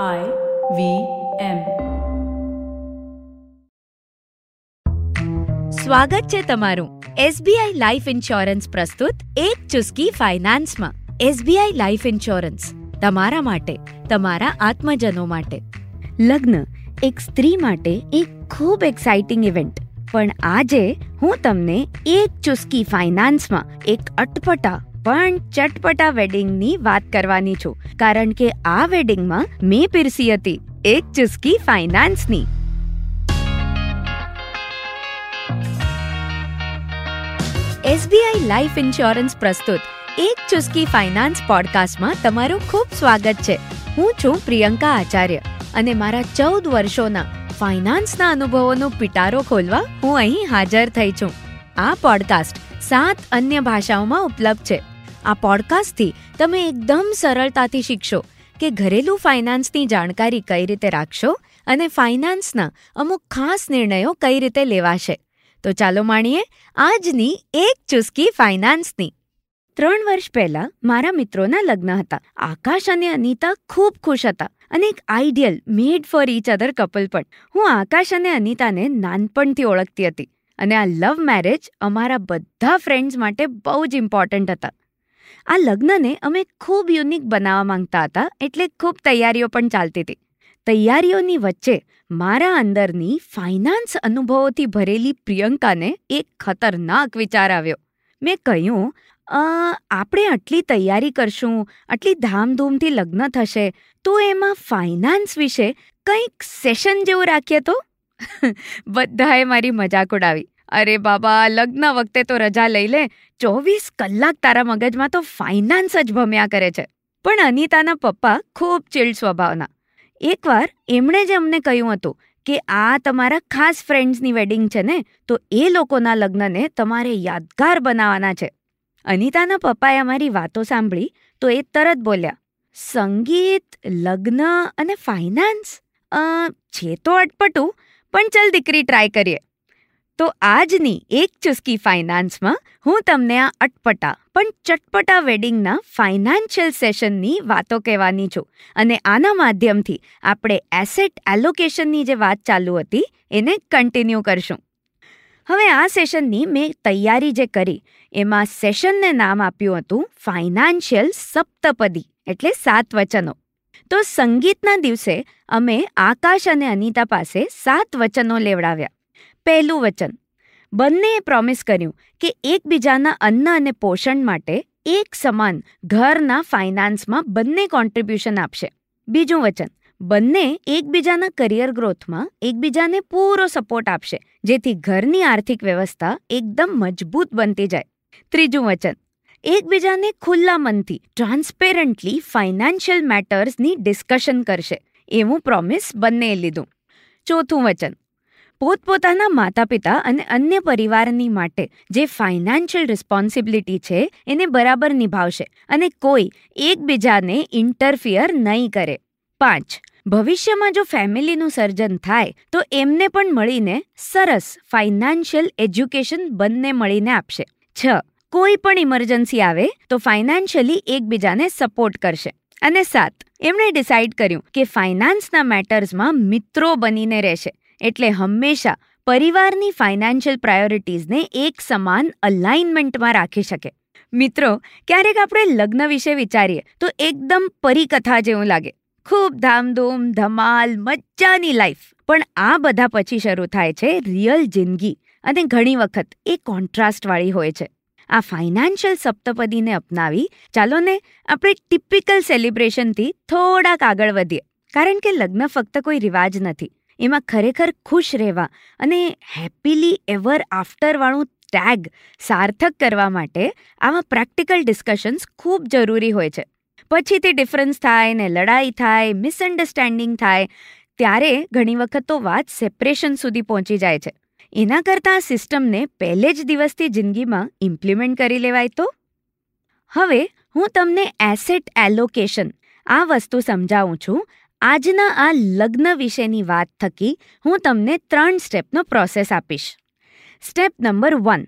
I V M. સ્વાગત છે તમારું એસબીઆઈ લાઈફ ઇન્સ્યોરન્સ પ્રસ્તુત એક ચુસ્કી ફાઇનાન્સમાં. એસબીઆઈ લાઈફ ઇન્સ્યોરન્સ તમારા માટે, તમારા આત્મજનો માટે. લગ્ન એક સ્ત્રી માટે એક ખૂબ એક્સાઇટિંગ ઇવેન્ટ. પણ આજે હું તમને એક ચુસ્કી ફાઇનાન્સમાં એક અટપટા પણ ચટપટા વેડિંગની વાત કરવાની છું. કારણ કે આ વેડિંગમાં મેં પીરસી હતી એક ચુસ્કી ફાઇનાન્સની એસબીઆઈ લાઈફ ઇન્સ્યોરન્સ પ્રસ્તુત. એક ચુસ્કી ફાઇનાન્સ પોડકાસ્ટમાં તમારું ખૂબ સ્વાગત છે. હું છું પ્રિયંકા આચાર્ય અને મારા ચૌદ વર્ષોના ફાઇનાન્સના અનુભવોનો પિટારો ખોલવા હું અહીં હાજર થઈ છું. આ પોડકાસ્ટ સાત અન્ય ભાષાઓમાં ઉપલબ્ધ છે. આ પોડકાસ્ટથી તમે એકદમ સરળતાથી શીખશો કે ઘરેલું ફાઇનાન્સની જાણકારી કઈ રીતે રાખશો અને ફાઇનાન્સના અમુક ખાસ નિર્ણયો કઈ રીતે લેવાશે. તો ચાલો માણીએ આજની એક ચુસ્કી ફાઇનાન્સની ત્રણ વર્ષ પહેલા મારા મિત્રોના લગ્ન હતા. આકાશ અને અનિતા ખૂબ ખુશ હતા અને એક ideal made for each other couple પણ. હું આકાશ અને અનિતાને નાનપણથી ઓળખતી હતી અને આ લવ મેરેજ અમારા બધા ફ્રેન્ડ્સ માટે બહુ જ ઇમ્પોર્ટન્ટ હતા. આ લગ્નને અમે ખૂબ યુનિક બનાવવા માંગતા હતા એટલે ખૂબ તૈયારીઓ પણ ચાલતી હતી. તૈયારીઓની વચ્ચે મારા અંદરની ફાઇનાન્સ અનુભવોથી ભરેલી પ્રિયંકાને એક ખતરનાક વિચાર આવ્યો. મેં કહ્યું "અ, આપણે આટલી તૈયારી કરશું આટલી ધામધૂમથી લગ્ન થશે તો એમાં ફાઇનાન્સ વિશે કંઈક સેશન જેવું રાખીએ તો? બધાએ મારી મજાક ઉડાવી. અરે બાબા, લગ્ન વખતે તો રજા લઈ લે. ચોવીસ કલાક તારા મગજમાં તો ફાઇનાન્સ જ ભમ્યા કરે છે. પણ અનિતાના પપ્પા ખૂબ ચિલ્ડ સ્વભાવના. એકવાર એમણે જ અમને કહ્યું હતું કે આ તમારા ખાસ ફ્રેન્ડ્સની વેડિંગ છે ને, તો એ લોકોના લગ્નને તમારે યાદગાર બનાવવાના છે. અનિતાના પપ્પાએ અમારી વાતો સાંભળી તો એ તરત બોલ્યા, સંગીત, લગ્ન અને ફાઇનાન્સ છે તો અટપટું, પણ ચલ દીકરી ટ્રાય કરીએ. તો આજની એક ચુસ્કી ફાઇનાન્સમાં હું તમને આ અટપટા, પણ ચટપટા વેડિંગના ફાઇનાન્શિયલ સેશનની વાતો કહેવાની છું. અને આના માધ્યમથી આપણે એસેટ એલોકેશનની જે વાત ચાલુ હતી, એને કન્ટિન્યુ કરશું. હવે આ સેશનની મેં તૈયારી જે કરી, એમાં સેશનને નામ આપ્યું હતું ફાઇનાન્શિયલ સપ્તપદી, એટલે સાત વચનો. તો સંગીતના દિવસે અમે આકાશ અને અનિતા પાસે સાત વચનો લેવડાવ્યા. પહેલું વચન. બંનેએ પ્રોમિસ કર્યું કે એકબીજાના અન્ન અને પોષણ માટે એક સમાન ઘરના ફાઇનાન્સમાં બંને કોન્ટ્રીબ્યુશન આપશે. બીજું વચન. બંને એકબીજાના કરિયર ગ્રોથમાં એકબીજાને પૂરો સપોર્ટ આપશે, જેથી ઘરની આર્થિક વ્યવસ્થા એકદમ મજબૂત બનતી જાય. ત્રીજું વચન. એકબીજાને ખુલ્લા મનથી ટ્રાન્સપેરન્ટલી ફાઇનાન્શિયલ મેટર્સની ડિસ્કશન કરશે. એવું પ્રોમિસ બંનેએ લીધું. ચોથું વચન. પોતપોતાના માતા પિતા અને અન્ય પરિવારની માટે જે ફાઇનાન્શિયલ રિસ્પોન્સિબિલિટી છે, એને બરાબર નિભાવશે અને કોઈ એકબીજાને ઇન્ટરફિયર નહીં કરે. પાંચ, ભવિષ્યમાં જો ફેમિલીનું સર્જન થાય, તો એમને પણ મળીને સરસ ફાઇનાન્શિયલ એજ્યુકેશન બંને મળીને આપશે. છ, કોઈ પણ ઇમરજન્સી આવે, તો ફાઇનાન્શિયલી એકબીજાને સપોર્ટ કરશે. અને સાત, એમણે ડિસાઇડ કર્યું કે ફાઇનાન્સના મેટર્સમાં મિત્રો બનીને રહેશે. એટલે હંમેશા પરિવારની ફાઇનાન્શિયલ પ્રાયોરિટીઝને એક સમાન અલાઇનમેન્ટમાં રાખી શકે. મિત્રો, ક્યારેક આપણે લગ્ન વિશે વિચારીએ તો એકદમ પરિકથા જેવું લાગે. ખૂબ ધામધૂમ, ધમાલ મજાની લાઈફ પણ આ બધા પછી શરૂ થાય છે રિયલ જિંદગી અને ઘણી વખત એ કોન્ટ્રાસ્ટવાળી હોય છે. આ ફાઇનાન્શિયલ સપ્તપદીને અપનાવી ચાલો ને આપણે ટિપિકલ સેલિબ્રેશનથી થોડાક આગળ વધીએ. કારણ કે લગ્ન ફક્ત કોઈ રિવાજ નથી. એમાં ખરેખર ખુશ રહેવા અને હેપીલી એવર આફ્ટરવાળું ટેગ સાર્થક કરવા માટે આવા પ્રેક્ટિકલ ડિસ્કશન્સ ખૂબ જરૂરી હોય છે. પછી તે ડિફરન્સ થાય ને લડાઈ થાય મિસઅન્ડરસ્ટેન્ડિંગ થાય, ત્યારે ઘણી વખત તો વાત સેપરેશન સુધી પહોંચી જાય છે. એના કરતાં આ સિસ્ટમને પહેલે જ દિવસથી જિંદગીમાં ઇમ્પ્લિમેન્ટ કરી લેવાય તો? હવે હું તમને એસેટ એલોકેશન આ વસ્તુ સમજાવું છું આજના આ લગ્ન વિશેની વાત થકી હું તમને ત્રણ સ્ટેપનો પ્રોસેસ આપીશ. સ્ટેપ નંબર વન,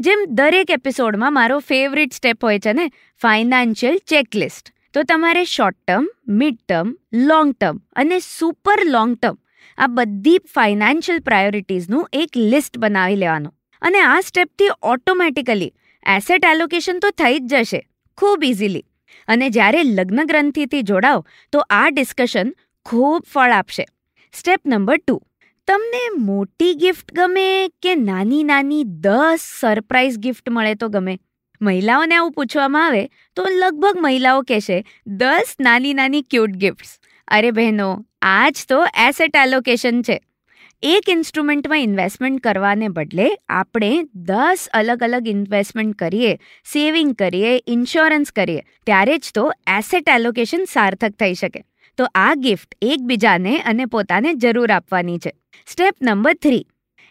જેમ દરેક એપિસોડમાં મારો ફેવરિટ સ્ટેપ હોય છે ને ફાઇનાન્શિયલ ચેકલિસ્ટ તો તમારે short term mid term long term અને સુપર લોંગ ટર્મ આ બધી ફાઇનાન્શિયલ પ્રાયોરિટીઝનું એક લિસ્ટ બનાવી લેવાનું. અને આ સ્ટેપથી ઓટોમેટિકલી એસેટ એલોકેશન તો થઈ જ જશે, ખૂબ ઇઝીલી અને જ્યારે લગ્ન ગ્રંથિથી જોડાઓ, તો આ ડિસ્કશન ખૂબ ફળ આપશે. સ્ટેપ નંબર ટુ તમને મોટી ગિફ્ટ ગમે કે નાની નાની દસ સરપ્રાઇઝ ગિફ્ટ મળે તો ગમે? મહિલાઓને આવું પૂછવામાં આવે, તો લગભગ મહિલાઓ કહેશે, દસ નાની નાની ક્યુટ ગિફ્ટ્સ અરે બહેનો આ જ તો એસેટ એલોકેશન છે. એક ઇન્સ્ટ્રુમેન્ટમાં ઇન્વેસ્ટમેન્ટ કરવાને બદલે આપણે દસ અલગ અલગ ઇન્વેસ્ટમેન્ટ કરીએ, સેવિંગ કરીએ ઇન્સ્યોરન્સ કરીએ, ત્યારે જ તો એસેટ એલોકેશન સાર્થક થઈ શકે. તો આ ગિફ્ટ એકબીજાને અને પોતાને જરૂર આપવાની છે. Step number three.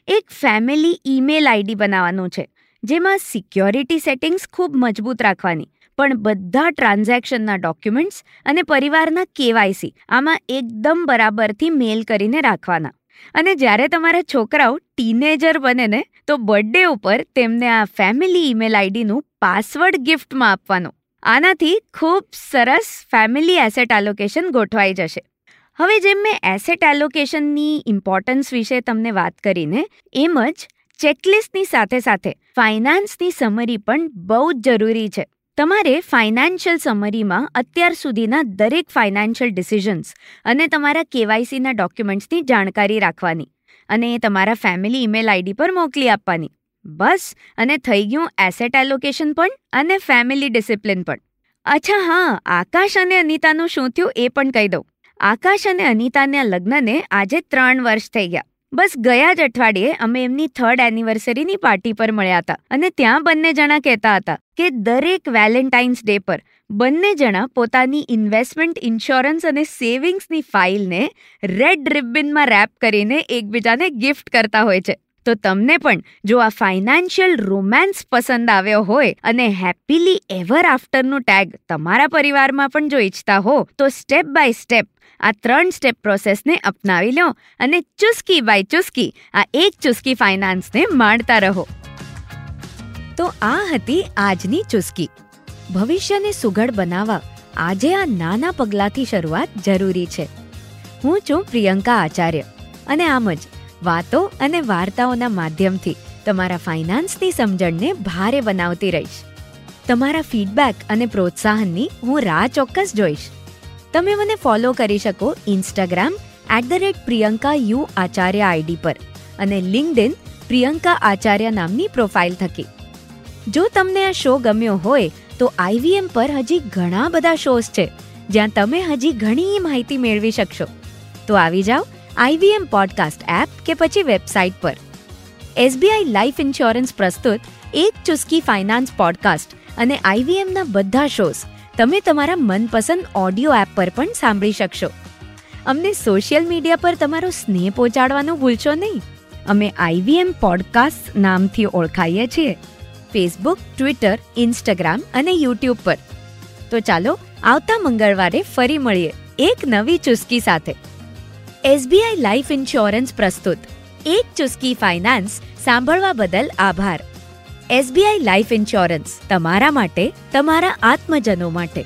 એક ફેમિલી ઈમેલ આઈડી બનાવવાનું છે, જેમાં સિક્યોરિટી સેટિંગ્સ ખૂબ મજબૂત રાખવાની. પણ બધા ટ્રાન્ઝેક્શનના ડોક્યુમેન્ટ્સ અને પરિવારના કેવાયસી આમાં એકદમ બરાબરથી મેલ કરીને રાખવાના. અને જ્યારે તમારા છોકરાઓ ટીનેજર બને ને, તો બર્થડે ઉપર તેમને આ ફેમિલી ઈમેલ આઈડીનું પાસવર્ડ ગિફ્ટમાં આપવાનું. આનાથી ખૂબ સરસ ફેમિલી એસેટ એલોકેશન ગોઠવાઈ જશે. હવે જેમ મેં એસેટ એલોકેશનની ઇમ્પોર્ટન્સ વિશે તમને વાત કરીને, એમ જ ચેકલિસ્ટની સાથે સાથે ફાઇનાન્સની સમરી પણ બહુ જ જરૂરી છે. તમારે ફાઇનાન્શિયલ સમરીમાં અત્યાર સુધીના દરેક ફાઇનાન્શિયલ ડિસિઝન્સ અને તમારા કેવાયસીના ડોક્યુમેન્ટ્સની જાણકારી રાખવાની અને એ તમારા ફેમિલી ઈમેલ આઈડી પર મોકલી આપવાની. બસ, અને થઈ ગયું એસેટ એલોકેશન પણ અને ફેમિલી ડિસિપ્લિન પણ. અચ્છા હા, આકાશ અને અનિતાનું શું થયું એ પણ કહી દઉં. આકાશ અને અનિતાના લગ્નને આજે ત્રણ વર્ષ થઈ ગયા. બસ ગયા જ અઠવાડિયે અમે એમની થર્ડ એનિવર્સરીની પાર્ટી પર મળ્યા હતા અને ત્યાં બંને જણા કહેતા હતા કે દરેક વેલેન્ટાઇન્સ ડે પર બંને જણા પોતાની ઇન્વેસ્ટમેન્ટ ઇન્સ્યોરન્સ અને સેવિંગ્સની ફાઇલને રેડ રિબિનમાં રેપ કરીને એકબીજાને ગિફ્ટ કરતા હોય છે. તો તમને પણ જો આ ફાઇનાન્શિયલ રોમાન્સ પસંદ આવ્યો હોય અને હેપીલી એવર આફ્ટરનું ટેગ તમારા પરિવારમાં પણ જો ઈચ્છતા હો, તો સ્ટેપ બાય સ્ટેપ આ ત્રણ સ્ટેપ પ્રોસેસને અપનાવી લો અને ચુસ્કી બાય ચુસ્કી આ એક ચુસ્કી ફાઇનાન્સને માણતા રહો. તો આ હતી આજની ચુસ્કી. ભવિષ્યને સુઘડ બનાવવા આજે આ નાના પગલાંથી શરૂઆત જરૂરી છે. હું છું પ્રિયંકા આચાર્ય અને આમ જ વાતો અને વાર્તાઓના માધ્યમથી તમારા ફાઇનાન્સની સમજણને ભારે બનાવતી રહીશ. તમારા ફીડબેક અને પ્રોત્સાહનની હું રાહ ચોક્કસ જોઈશ. તમે મને ફોલો કરી શકો Instagram at the rate Priyanka U Acharya ID પર અને લિંકડિન પ્રિયંકા આચાર્ય નામની પ્રોફાઇલ થકી. જો તમને આ શો ગમ્યો હોય તો આઈવીએમ પર હજી ઘણા બધા શોઝ છે, જ્યાં તમે હજી ઘણી માહિતી મેળવી શકશો. તો આવી જાઓ આઈવીએમ પોડકાસ્ટ એપ કે પછી વેબસાઇટ પર. એસબીઆઈ લાઈફ ઇન્સ્યોરન્સ પ્રસ્તુત એક ચુસ્કી ફાઇનાન્સ પોડકાસ્ટ અને આઈવીએમના બધા શોઝ તમે તમારા મનપસંદ ઓડિયો એપ પર પણ સાંભળી શકશો. અમને સોશિયલ મીડિયા પર તમારો સ્નેહ પહોંચાડવાનું ભૂલશો નહીં. અમે આઈવીએમ પોડકાસ્ટ નામથી ઓળખાઈએ છીએ. ફેસબુક ટ્વિટર ઇન્સ્ટાગ્રામ અને યુટ્યુબ પર. તો ચાલો આવતા મંગળવારે ફરી મળીએ એક નવી ચુસ્કી સાથે. એસબીઆઈ લાઈફ ઇન્સ્યોરન્સ પ્રસ્તુત. એક ચુસ્કી ફાઇનાન્સ સાંભળવા બદલ આભાર. એસબીઆઈ લાઈફ ઇન્સ્યોરન્સ તમારા માટે, તમારા આત્મજનો માટે.